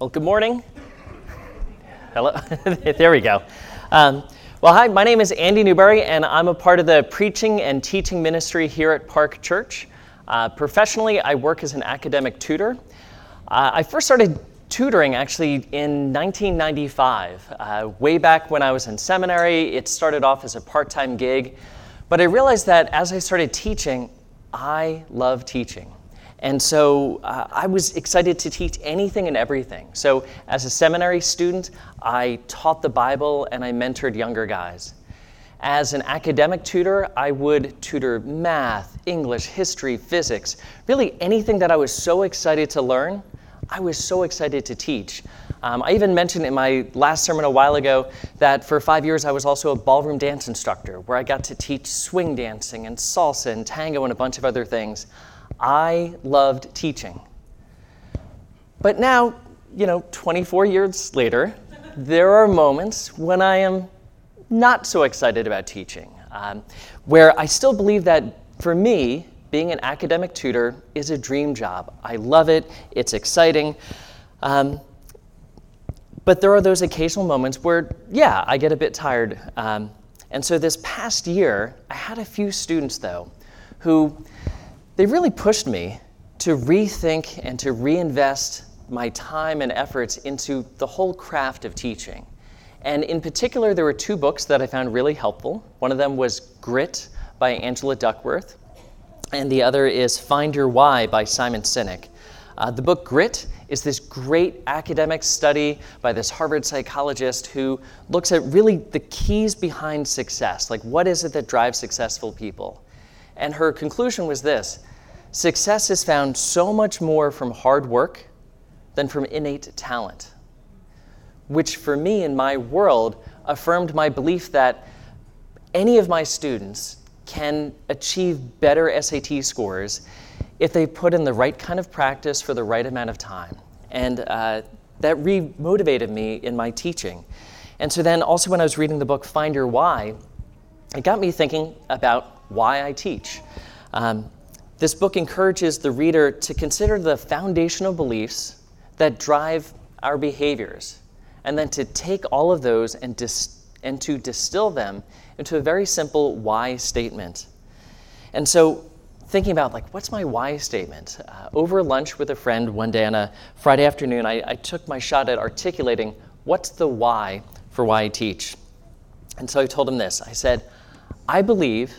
Well, good morning. Hello. there we go. Um, well, hi, my name is Andy Newberry, and I'm a part of the preaching and teaching ministry here at Park Church. Uh, professionally, I work as an academic tutor. Uh, I first started tutoring actually in 1995. Uh, way back when I was in seminary, it started off as a part time gig. But I realized that as I started teaching, I love teaching. And so uh, I was excited to teach anything and everything. So, as a seminary student, I taught the Bible and I mentored younger guys. As an academic tutor, I would tutor math, English, history, physics, really anything that I was so excited to learn, I was so excited to teach. Um, I even mentioned in my last sermon a while ago that for five years I was also a ballroom dance instructor where I got to teach swing dancing and salsa and tango and a bunch of other things. I loved teaching. But now, you know, 24 years later, there are moments when I am not so excited about teaching, um, where I still believe that for me, being an academic tutor is a dream job. I love it, it's exciting. Um, but there are those occasional moments where, yeah, I get a bit tired. Um, and so this past year, I had a few students, though, who they really pushed me to rethink and to reinvest my time and efforts into the whole craft of teaching. And in particular, there were two books that I found really helpful. One of them was Grit by Angela Duckworth, and the other is Find Your Why by Simon Sinek. Uh, the book Grit is this great academic study by this Harvard psychologist who looks at really the keys behind success. Like, what is it that drives successful people? And her conclusion was this Success is found so much more from hard work than from innate talent, which for me in my world affirmed my belief that any of my students can achieve better SAT scores if they put in the right kind of practice for the right amount of time. And uh, that re motivated me in my teaching. And so then, also, when I was reading the book Find Your Why, it got me thinking about why I teach. Um, this book encourages the reader to consider the foundational beliefs that drive our behaviors, and then to take all of those and, dis- and to distill them into a very simple why statement. And so, thinking about like what's my why statement? Uh, over lunch with a friend one day on a friday afternoon I, I took my shot at articulating what's the why for why i teach. And so i told him this. I said i believe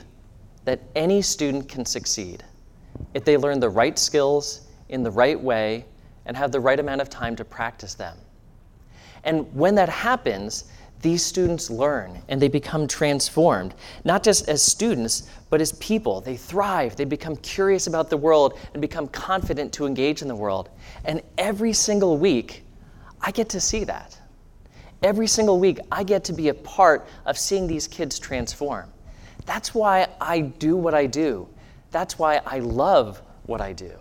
that any student can succeed if they learn the right skills in the right way and have the right amount of time to practice them. And when that happens, these students learn and they become transformed, not just as students, but as people. They thrive, they become curious about the world and become confident to engage in the world. And every single week, I get to see that. Every single week, I get to be a part of seeing these kids transform. That's why I do what I do. That's why I love what I do.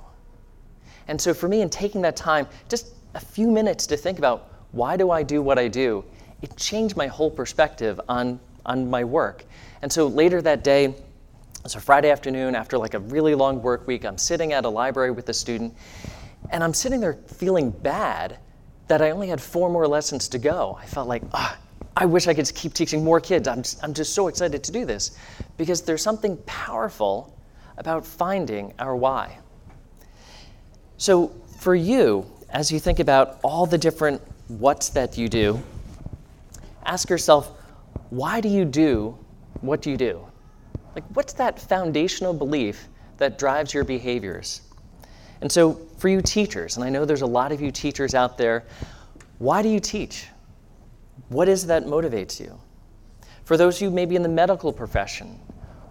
And so for me, in taking that time, just a few minutes to think about why do I do what I do, it changed my whole perspective on, on my work. And so later that day, it's a Friday afternoon after like a really long work week. I'm sitting at a library with a student, and I'm sitting there feeling bad that I only had four more lessons to go. I felt like, ah, oh, I wish I could keep teaching more kids. I'm just, I'm just so excited to do this because there's something powerful about finding our why. So, for you, as you think about all the different what's that you do, ask yourself, why do you do what do you do? Like, what's that foundational belief that drives your behaviors? And so, for you teachers, and I know there's a lot of you teachers out there, why do you teach? What is that motivates you? For those of you maybe in the medical profession,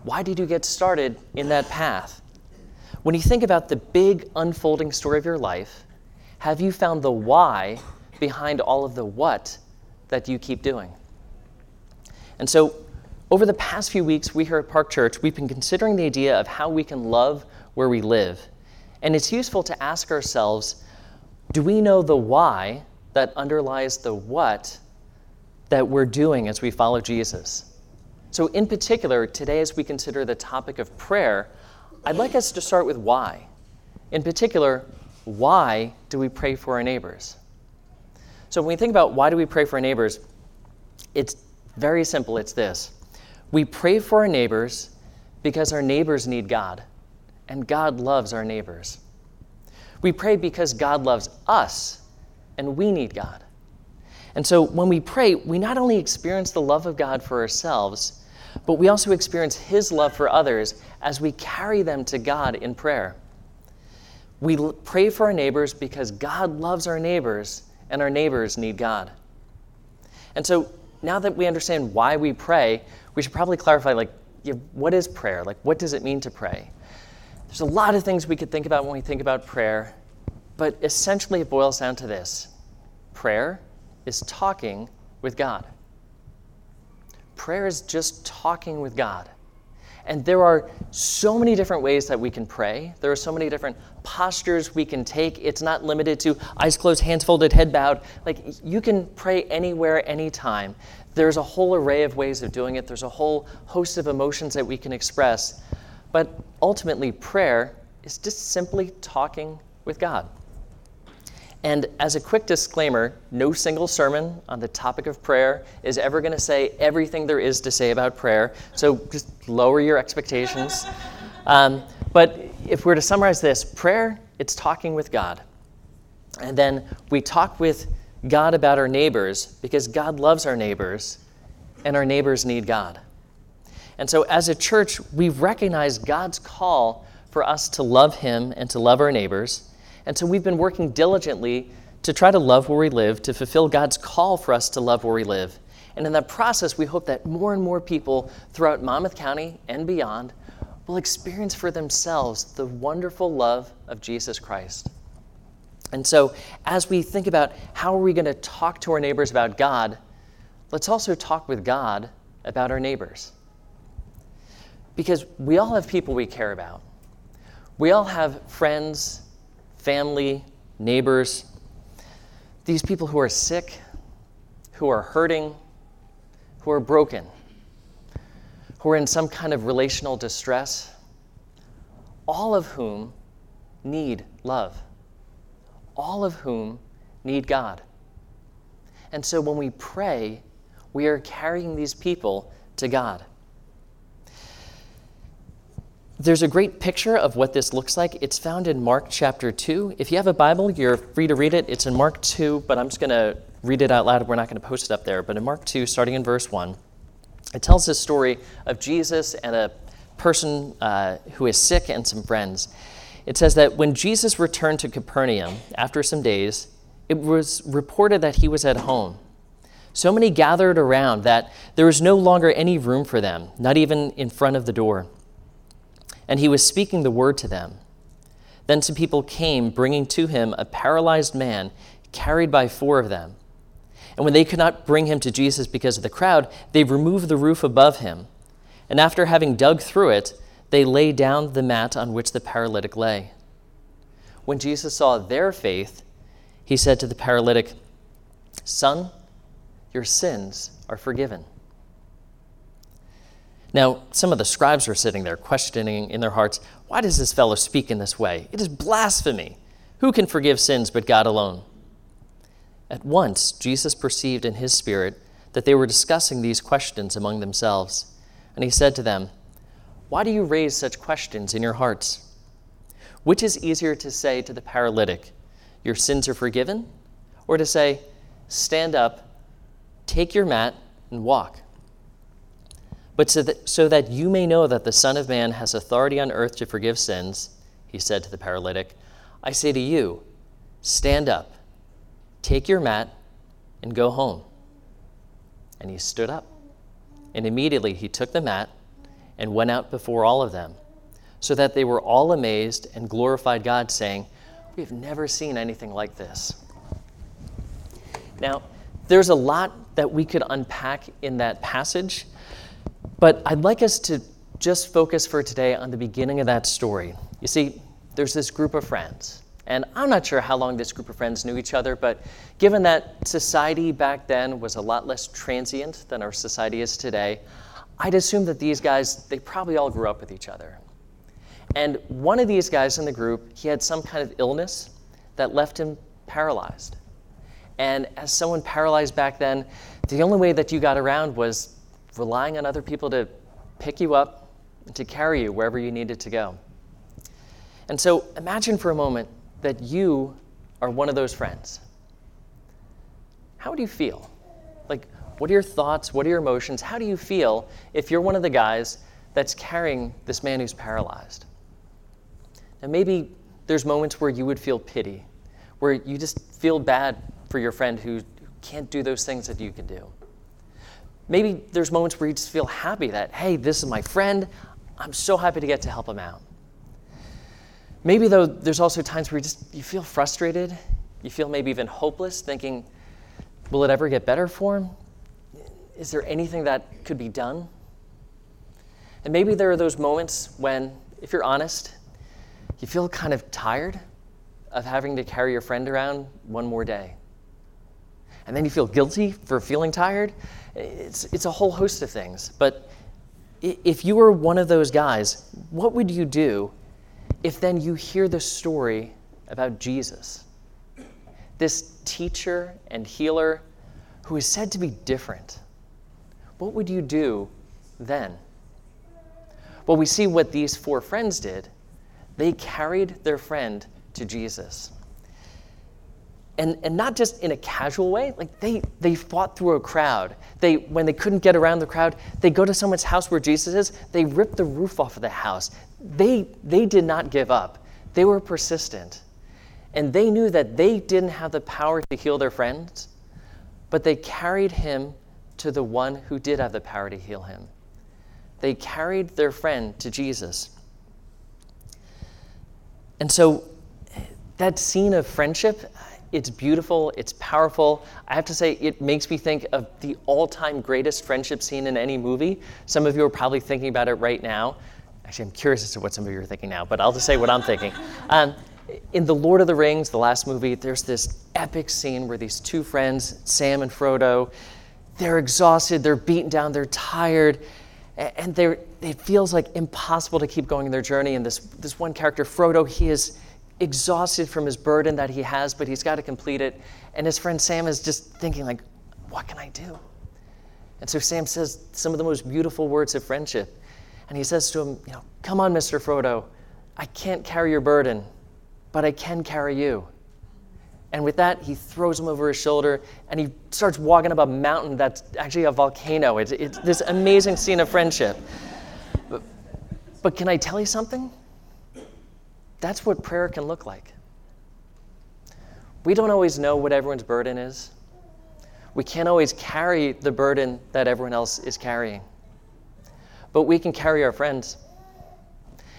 why did you get started in that path? When you think about the big unfolding story of your life, have you found the why behind all of the what that you keep doing? And so, over the past few weeks, we here at Park Church, we've been considering the idea of how we can love where we live. And it's useful to ask ourselves do we know the why that underlies the what that we're doing as we follow Jesus? So, in particular, today as we consider the topic of prayer, I'd like us to start with why. In particular, why do we pray for our neighbors? So when we think about why do we pray for our neighbors, it's very simple. It's this we pray for our neighbors because our neighbors need God, and God loves our neighbors. We pray because God loves us, and we need God. And so when we pray, we not only experience the love of God for ourselves, but we also experience His love for others as we carry them to God in prayer. We pray for our neighbors because God loves our neighbors, and our neighbors need God. And so now that we understand why we pray, we should probably clarify like, what is prayer? Like, what does it mean to pray? There's a lot of things we could think about when we think about prayer, but essentially it boils down to this prayer is talking with God. Prayer is just talking with God. And there are so many different ways that we can pray. There are so many different postures we can take. It's not limited to eyes closed, hands folded, head bowed. Like you can pray anywhere, anytime. There's a whole array of ways of doing it, there's a whole host of emotions that we can express. But ultimately, prayer is just simply talking with God. And as a quick disclaimer, no single sermon on the topic of prayer is ever going to say everything there is to say about prayer. So just lower your expectations. Um, but if we're to summarize this, prayer, it's talking with God. And then we talk with God about our neighbors because God loves our neighbors and our neighbors need God. And so as a church, we recognize God's call for us to love Him and to love our neighbors. And so we've been working diligently to try to love where we live, to fulfill God's call for us to love where we live. And in that process, we hope that more and more people throughout Monmouth County and beyond will experience for themselves the wonderful love of Jesus Christ. And so, as we think about how are we going to talk to our neighbors about God, let's also talk with God about our neighbors. Because we all have people we care about. We all have friends family, neighbors, these people who are sick, who are hurting, who are broken, who are in some kind of relational distress, all of whom need love, all of whom need God. And so when we pray, we are carrying these people to God. There's a great picture of what this looks like. It's found in Mark chapter 2. If you have a Bible, you're free to read it. It's in Mark 2, but I'm just going to read it out loud. We're not going to post it up there. But in Mark 2, starting in verse 1, it tells the story of Jesus and a person uh, who is sick and some friends. It says that when Jesus returned to Capernaum after some days, it was reported that he was at home. So many gathered around that there was no longer any room for them, not even in front of the door and he was speaking the word to them. Then some people came, bringing to him a paralyzed man, carried by four of them. And when they could not bring him to Jesus because of the crowd, they removed the roof above him. And after having dug through it, they laid down the mat on which the paralytic lay. When Jesus saw their faith, he said to the paralytic, Son, your sins are forgiven. Now, some of the scribes were sitting there questioning in their hearts, Why does this fellow speak in this way? It is blasphemy. Who can forgive sins but God alone? At once, Jesus perceived in his spirit that they were discussing these questions among themselves. And he said to them, Why do you raise such questions in your hearts? Which is easier to say to the paralytic, Your sins are forgiven? Or to say, Stand up, take your mat, and walk? But so that, so that you may know that the Son of Man has authority on earth to forgive sins, he said to the paralytic, I say to you, stand up, take your mat, and go home. And he stood up. And immediately he took the mat and went out before all of them, so that they were all amazed and glorified God, saying, We have never seen anything like this. Now, there's a lot that we could unpack in that passage. But I'd like us to just focus for today on the beginning of that story. You see, there's this group of friends. And I'm not sure how long this group of friends knew each other, but given that society back then was a lot less transient than our society is today, I'd assume that these guys, they probably all grew up with each other. And one of these guys in the group, he had some kind of illness that left him paralyzed. And as someone paralyzed back then, the only way that you got around was relying on other people to pick you up and to carry you wherever you needed to go. And so imagine for a moment that you are one of those friends. How would you feel? Like, what are your thoughts? What are your emotions? How do you feel if you're one of the guys that's carrying this man who's paralyzed? And maybe there's moments where you would feel pity, where you just feel bad for your friend who can't do those things that you can do. Maybe there's moments where you just feel happy that, hey, this is my friend. I'm so happy to get to help him out. Maybe though there's also times where you just you feel frustrated, you feel maybe even hopeless, thinking, will it ever get better for him? Is there anything that could be done? And maybe there are those moments when, if you're honest, you feel kind of tired of having to carry your friend around one more day. And then you feel guilty for feeling tired. It's, it's a whole host of things. But if you were one of those guys, what would you do if then you hear the story about Jesus? This teacher and healer who is said to be different. What would you do then? Well, we see what these four friends did. They carried their friend to Jesus. And, and not just in a casual way, like they, they fought through a crowd. They, when they couldn't get around the crowd, they go to someone's house where Jesus is, they rip the roof off of the house. They, they did not give up, they were persistent. And they knew that they didn't have the power to heal their friends, but they carried him to the one who did have the power to heal him. They carried their friend to Jesus. And so that scene of friendship, it's beautiful, it's powerful. I have to say, it makes me think of the all time greatest friendship scene in any movie. Some of you are probably thinking about it right now. Actually, I'm curious as to what some of you are thinking now, but I'll just say what I'm thinking. Um, in The Lord of the Rings, the last movie, there's this epic scene where these two friends, Sam and Frodo, they're exhausted, they're beaten down, they're tired, and they're, it feels like impossible to keep going in their journey. And this, this one character, Frodo, he is exhausted from his burden that he has, but he's got to complete it. And his friend Sam is just thinking, like, what can I do? And so Sam says some of the most beautiful words of friendship. And he says to him, you know, come on, Mr. Frodo, I can't carry your burden, but I can carry you. And with that, he throws him over his shoulder and he starts walking up a mountain that's actually a volcano. It's, it's this amazing scene of friendship. But, but can I tell you something? That's what prayer can look like. We don't always know what everyone's burden is. We can't always carry the burden that everyone else is carrying. But we can carry our friends,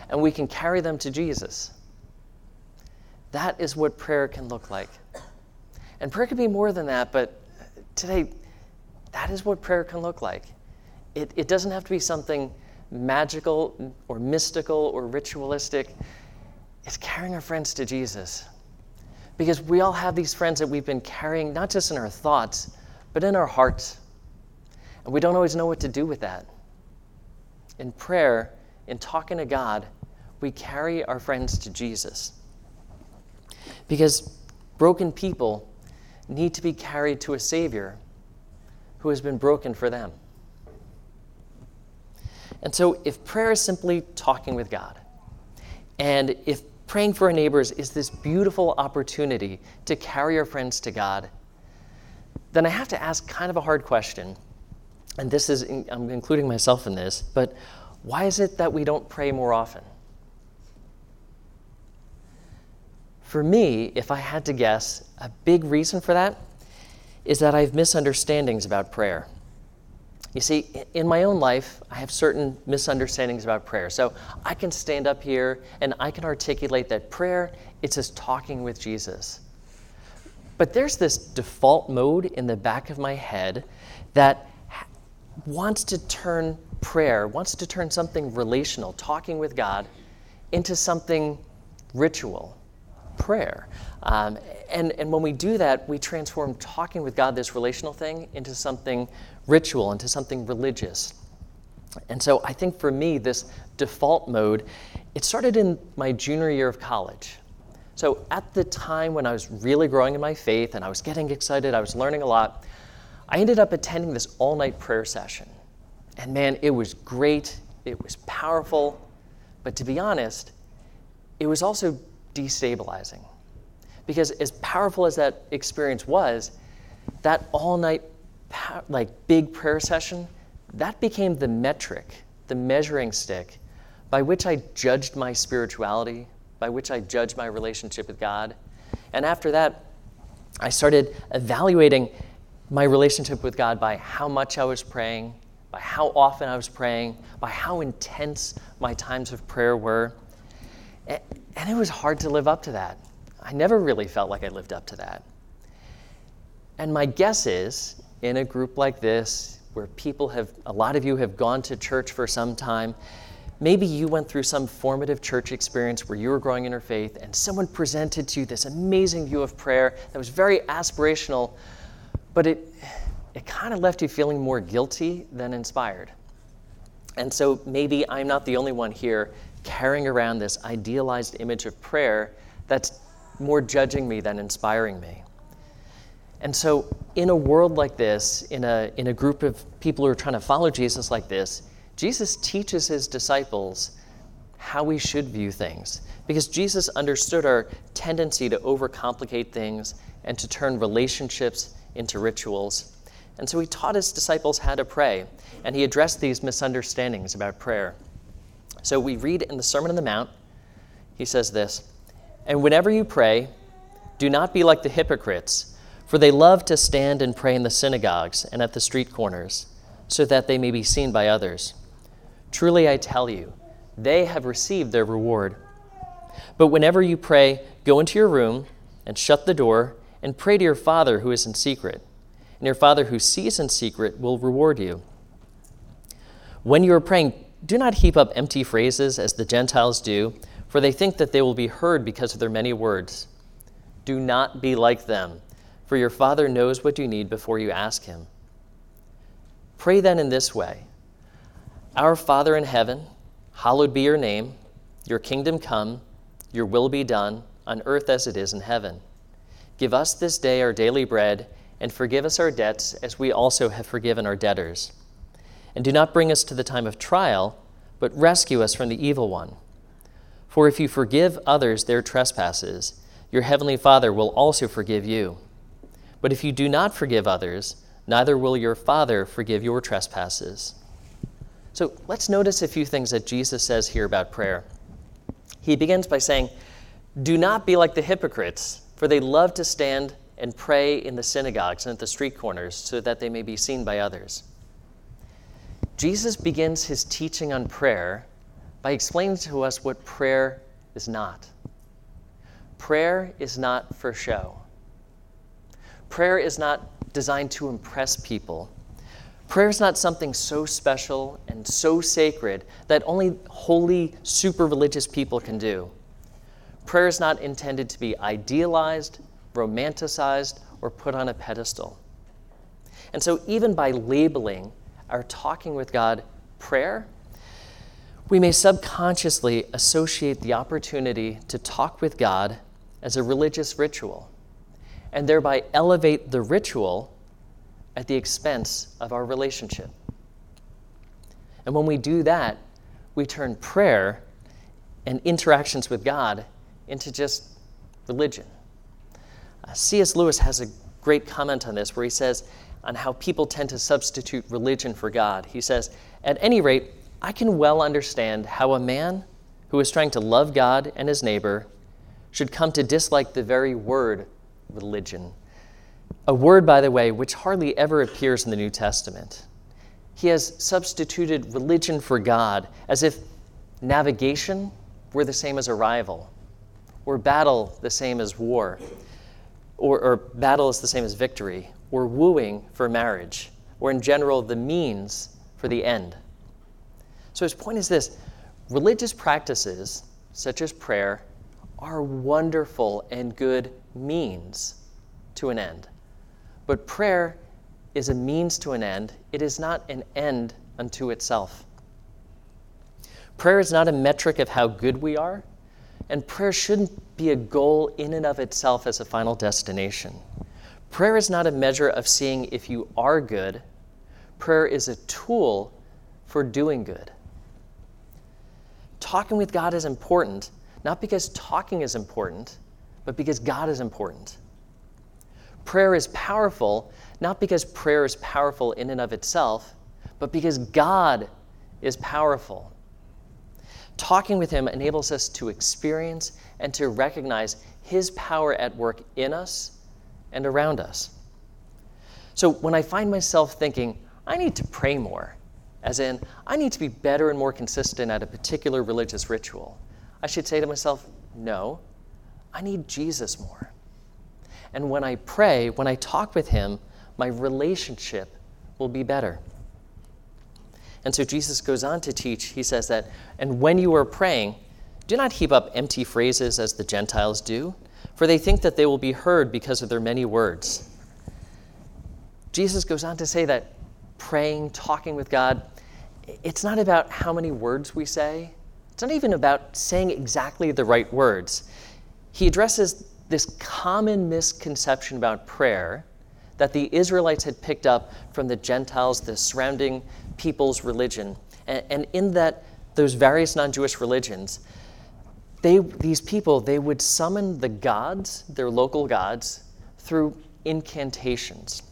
and we can carry them to Jesus. That is what prayer can look like. And prayer can be more than that, but today, that is what prayer can look like. It, it doesn't have to be something magical or mystical or ritualistic. It's carrying our friends to Jesus. Because we all have these friends that we've been carrying, not just in our thoughts, but in our hearts. And we don't always know what to do with that. In prayer, in talking to God, we carry our friends to Jesus. Because broken people need to be carried to a Savior who has been broken for them. And so, if prayer is simply talking with God, and if praying for our neighbors is this beautiful opportunity to carry our friends to God, then I have to ask kind of a hard question. And this is, I'm including myself in this, but why is it that we don't pray more often? For me, if I had to guess, a big reason for that is that I have misunderstandings about prayer. You see, in my own life, I have certain misunderstandings about prayer. So I can stand up here and I can articulate that prayer, it's just talking with Jesus. But there's this default mode in the back of my head that wants to turn prayer, wants to turn something relational, talking with God, into something ritual, prayer. Um, and, and when we do that, we transform talking with God, this relational thing, into something ritual, into something religious. And so I think for me, this default mode, it started in my junior year of college. So, at the time when I was really growing in my faith and I was getting excited, I was learning a lot, I ended up attending this all night prayer session. And man, it was great, it was powerful, but to be honest, it was also destabilizing. Because as powerful as that experience was, that all night, like big prayer session, that became the metric, the measuring stick by which I judged my spirituality, by which I judged my relationship with God. And after that, I started evaluating my relationship with God by how much I was praying, by how often I was praying, by how intense my times of prayer were. And it was hard to live up to that. I never really felt like I lived up to that. And my guess is, in a group like this, where people have, a lot of you have gone to church for some time, maybe you went through some formative church experience where you were growing in your faith and someone presented to you this amazing view of prayer that was very aspirational, but it, it kind of left you feeling more guilty than inspired. And so maybe I'm not the only one here carrying around this idealized image of prayer that's more judging me than inspiring me. And so, in a world like this, in a, in a group of people who are trying to follow Jesus like this, Jesus teaches his disciples how we should view things. Because Jesus understood our tendency to overcomplicate things and to turn relationships into rituals. And so he taught his disciples how to pray, and he addressed these misunderstandings about prayer. So we read in the Sermon on the Mount, he says this And whenever you pray, do not be like the hypocrites, for they love to stand and pray in the synagogues and at the street corners, so that they may be seen by others. Truly I tell you, they have received their reward. But whenever you pray, go into your room and shut the door and pray to your Father who is in secret. And your Father who sees in secret will reward you. When you are praying, do not heap up empty phrases as the Gentiles do, for they think that they will be heard because of their many words. Do not be like them, for your Father knows what you need before you ask Him. Pray then in this way Our Father in heaven, hallowed be your name, your kingdom come, your will be done, on earth as it is in heaven. Give us this day our daily bread, and forgive us our debts as we also have forgiven our debtors and do not bring us to the time of trial, but rescue us from the evil one. For if you forgive others their trespasses, your heavenly Father will also forgive you. But if you do not forgive others, neither will your Father forgive your trespasses. So let's notice a few things that Jesus says here about prayer. He begins by saying, Do not be like the hypocrites, for they love to stand and pray in the synagogues and at the street corners so that they may be seen by others. Jesus begins his teaching on prayer by explaining to us what prayer is not. Prayer is not for show. Prayer is not designed to impress people. Prayer is not something so special and so sacred that only holy, super religious people can do. Prayer is not intended to be idealized, romanticized, or put on a pedestal. And so, even by labeling our talking with God prayer, we may subconsciously associate the opportunity to talk with God as a religious ritual and thereby elevate the ritual at the expense of our relationship. And when we do that, we turn prayer and interactions with God into just religion. Uh, C.S. Lewis has a great comment on this where he says, on how people tend to substitute religion for God. He says, At any rate, I can well understand how a man who is trying to love God and his neighbor should come to dislike the very word religion. A word, by the way, which hardly ever appears in the New Testament. He has substituted religion for God as if navigation were the same as arrival, or battle the same as war, or, or battle is the same as victory, or wooing for marriage, or in general, the means for the end. So his point is this religious practices, such as prayer, are wonderful and good means to an end. But prayer is a means to an end, it is not an end unto itself. Prayer is not a metric of how good we are, and prayer shouldn't be a goal in and of itself as a final destination. Prayer is not a measure of seeing if you are good, prayer is a tool for doing good. Talking with God is important, not because talking is important, but because God is important. Prayer is powerful, not because prayer is powerful in and of itself, but because God is powerful. Talking with Him enables us to experience and to recognize His power at work in us and around us. So when I find myself thinking, I need to pray more, as in, I need to be better and more consistent at a particular religious ritual, I should say to myself, no, I need Jesus more. And when I pray, when I talk with Him, my relationship will be better. And so Jesus goes on to teach, he says that, and when you are praying, do not heap up empty phrases as the Gentiles do, for they think that they will be heard because of their many words. Jesus goes on to say that praying, talking with God, it's not about how many words we say. It's not even about saying exactly the right words. He addresses this common misconception about prayer that the Israelites had picked up from the Gentiles, the surrounding people's religion. And, in that, those various non Jewish religions, they, these people, they would summon the gods, their local gods, through incantations.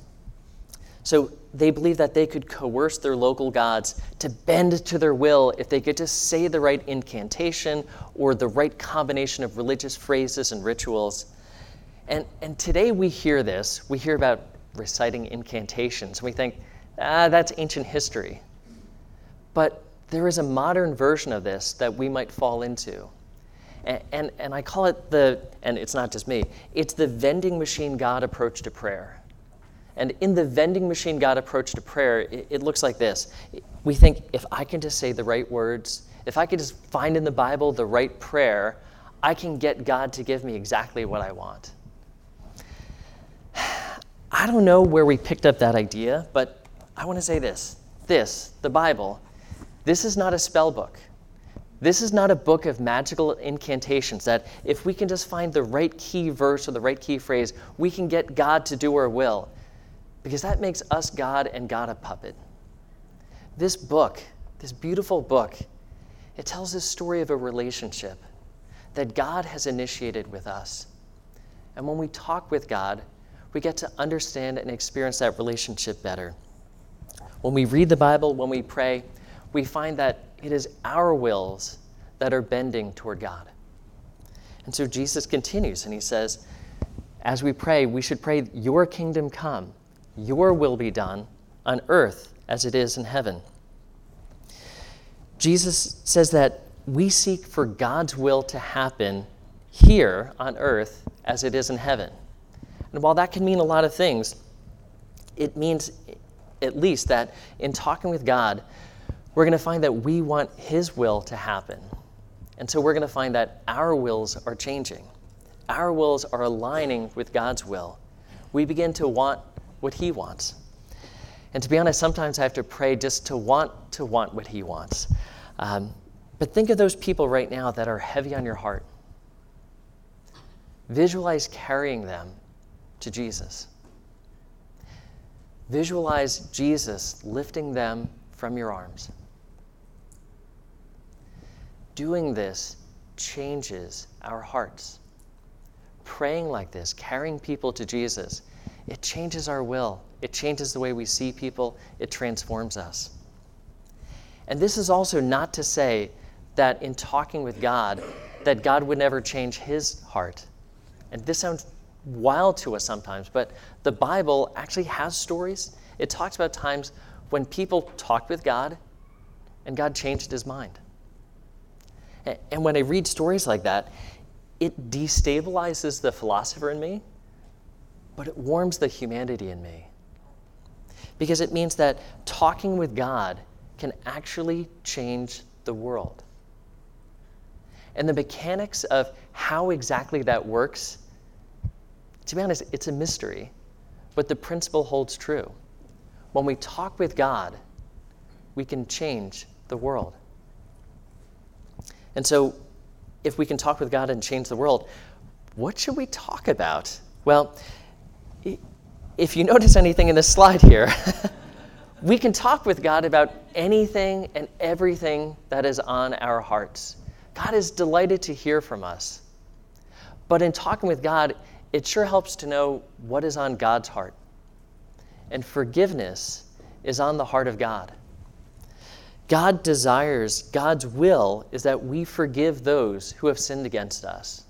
So they believed that they could coerce their local gods to bend to their will if they could just say the right incantation or the right combination of religious phrases and rituals. And, and today we hear this. We hear about reciting incantations. And We think, ah, that's ancient history. But there is a modern version of this that we might fall into. And, and, I call it the, and it's not just me, it's the vending machine God approach to prayer. And in the vending machine God approach to prayer, it, it looks like this. We think if I can just say the right words, if I could just find in the Bible the right prayer, I can get God to give me exactly what I want. I don't know where we picked up that idea, but I want to say this this, the Bible, this is not a spell book. This is not a book of magical incantations that if we can just find the right key verse or the right key phrase, we can get God to do our will. Because that makes us God and God a puppet. This book, this beautiful book, it tells the story of a relationship that God has initiated with us. And when we talk with God, we get to understand and experience that relationship better. When we read the Bible, when we pray, we find that it is our wills that are bending toward God. And so Jesus continues and he says, as we pray, we should pray, Your kingdom come, your will be done on earth as it is in heaven. Jesus says that we seek for God's will to happen here on earth as it is in heaven. And while that can mean a lot of things, it means at least that in talking with God, we're going to find that we want His will to happen. And so we're going to find that our wills are changing. Our wills are aligning with God's will. We begin to want what He wants. And to be honest, sometimes I have to pray just to want to want what He wants. Um, but think of those people right now that are heavy on your heart. Visualize carrying them to Jesus. Visualize Jesus lifting them from your arms. Doing this changes our hearts. Praying like this, carrying people to Jesus, it changes our will. It changes the way we see people. It transforms us. And this is also not to say that in talking with God, that God would never change his heart. And this sounds wild to us sometimes, but the Bible actually has stories. It talks about times when people talked with God and God changed his mind. And when I read stories like that, it destabilizes the philosopher in me, but it warms the humanity in me. Because it means that talking with God can actually change the world. And the mechanics of how exactly that works to be honest, it's a mystery, but the principle holds true. When we talk with God, we can change the world. And so, if we can talk with God and change the world, what should we talk about? Well, if you notice anything in this slide here, we can talk with God about anything and everything that is on our hearts. God is delighted to hear from us. But in talking with God, it sure helps to know what is on God's heart. And forgiveness is on the heart of God. God desires, God's will is that we forgive those who have sinned against us.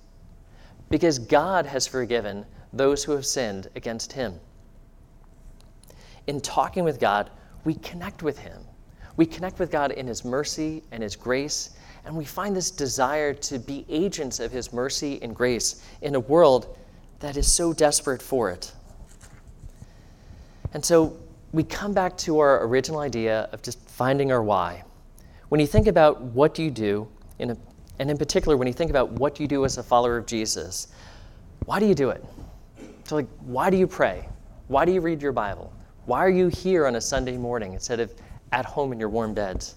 Because God has forgiven those who have sinned against him. In talking with God, we connect with him. We connect with God in his mercy and his grace, and we find this desire to be agents of his mercy and grace in a world that is so desperate for it. And so we come back to our original idea of just finding our why. When you think about what you do, in a, and in particular, when you think about what you do as a follower of Jesus, why do you do it? So, like, why do you pray? Why do you read your Bible? Why are you here on a Sunday morning instead of at home in your warm beds?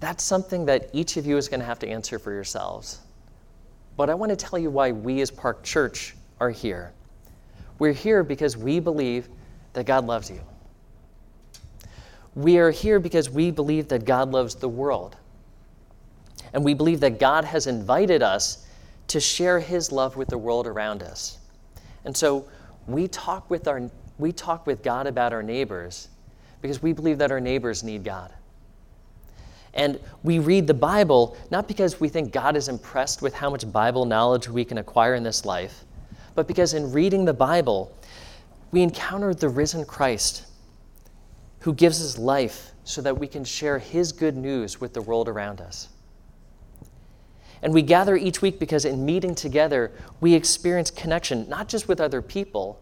That's something that each of you is going to have to answer for yourselves. But I want to tell you why we as Park Church are here. We're here because we believe that God loves you. We are here because we believe that God loves the world. And we believe that God has invited us to share his love with the world around us. And so we talk with our we talk with God about our neighbors because we believe that our neighbors need God. And we read the Bible not because we think God is impressed with how much Bible knowledge we can acquire in this life, but because in reading the Bible, we encounter the risen Christ who gives us life so that we can share his good news with the world around us. And we gather each week because in meeting together, we experience connection, not just with other people,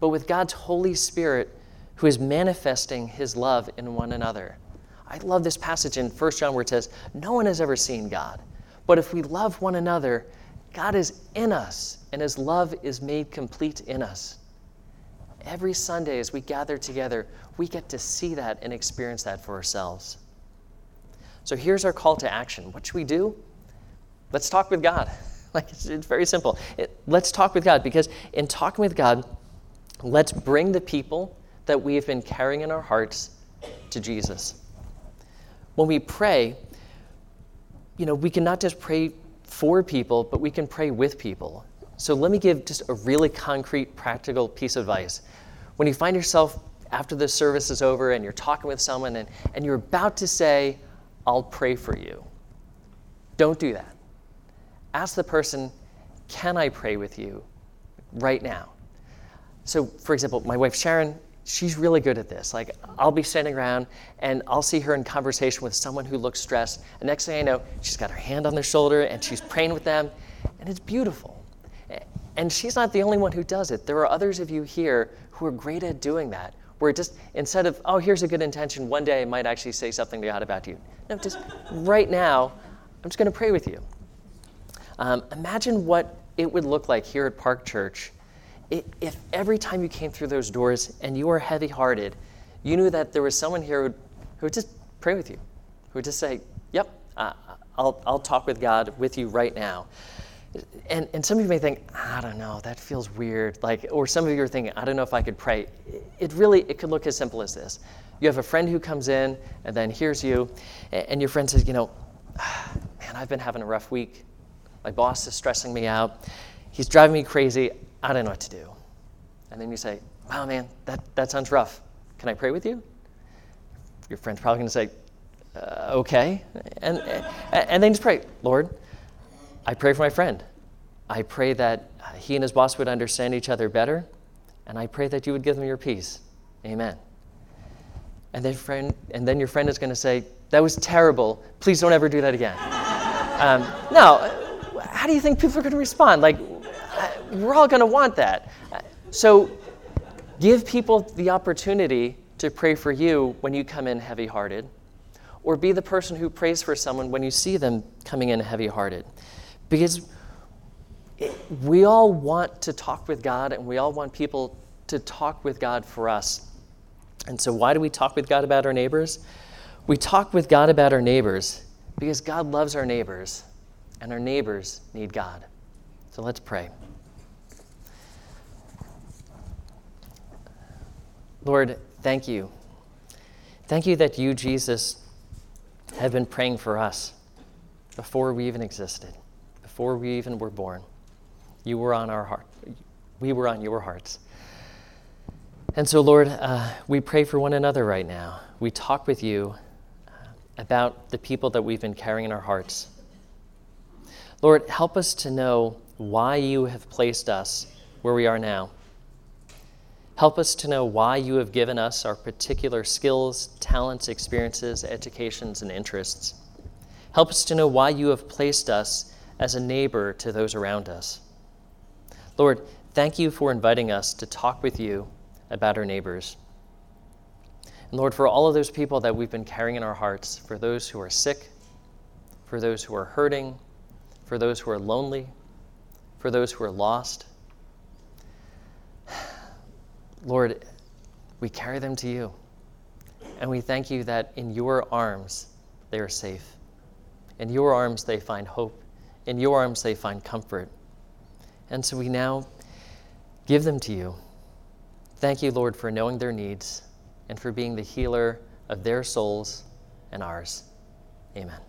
but with God's Holy Spirit who is manifesting his love in one another. I love this passage in 1 John where it says, No one has ever seen God. But if we love one another, God is in us, and his love is made complete in us every Sunday as we gather together, we get to see that and experience that for ourselves. So here's our call to action. What should we do? Let's talk with God. Like it's, it's very simple. It, let's talk with God because in talking with God, let's bring the people that we have been carrying in our hearts to Jesus. When we pray, you know, we can not just pray for people, but we can pray with people. So let me give just a really concrete, practical piece of advice. When you find yourself after the service is over and you're talking with someone and, and you're about to say, I'll pray for you, don't do that. Ask the person, Can I pray with you right now? So, for example, my wife Sharon, she's really good at this. Like, I'll be standing around and I'll see her in conversation with someone who looks stressed. And next thing I know, she's got her hand on their shoulder and she's praying with them. And it's beautiful. And she's not the only one who does it. There are others of you here who are great at doing that, where just instead of, oh, here's a good intention, one day I might actually say something to God about you. No, just right now, I'm just going to pray with you. Um, imagine what it would look like here at Park Church if every time you came through those doors and you were heavy hearted, you knew that there was someone here who would, who would just pray with you, who would just say, Yep, uh, I'll, I'll talk with God with you right now and, and some of you may think, I don't know, that feels weird. Like, or some of you are thinking, I don't know if I could pray. It really, it could look as simple as this. You have a friend who comes in and then hears you, and your friend says, you know, man, I've been having a rough week. My boss is stressing me out. He's driving me crazy. I don't know what to do. And then you say, wow, man, that, that sounds rough. Can I pray with you? Your friend's probably going to say, uh, okay. And, and then just pray, Lord, I pray for my friend. I pray that uh, he and his boss would understand each other better, and I pray that you would give them your peace. Amen. And then, friend, and then your friend is going to say, That was terrible. Please don't ever do that again. um, now, uh, how do you think people are going to respond? Like, uh, we're all going to want that. So, give people the opportunity to pray for you when you come in heavy hearted, or be the person who prays for someone when you see them coming in heavy hearted. Because we all want to talk with God and we all want people to talk with God for us. And so, why do we talk with God about our neighbors? We talk with God about our neighbors because God loves our neighbors and our neighbors need God. So let's pray. Lord, thank you. Thank you that you, Jesus, have been praying for us before we even existed, before we even were born. You were on our heart. We were on your hearts. And so, Lord, uh, we pray for one another right now. We talk with you uh, about the people that we've been carrying in our hearts. Lord, help us to know why you have placed us where we are now. Help us to know why you have given us our particular skills, talents, experiences, educations, and interests. Help us to know why you have placed us as a neighbor to those around us. Lord, thank you for inviting us to talk with you about our neighbors. And Lord, for all of those people that we've been carrying in our hearts, for those who are sick, for those who are hurting, for those who are lonely, for those who are lost, Lord, we carry them to you. And we thank you that in your arms they are safe. In your arms they find hope. In your arms they find comfort. And so we now give them to you. Thank you, Lord, for knowing their needs and for being the healer of their souls and ours. Amen.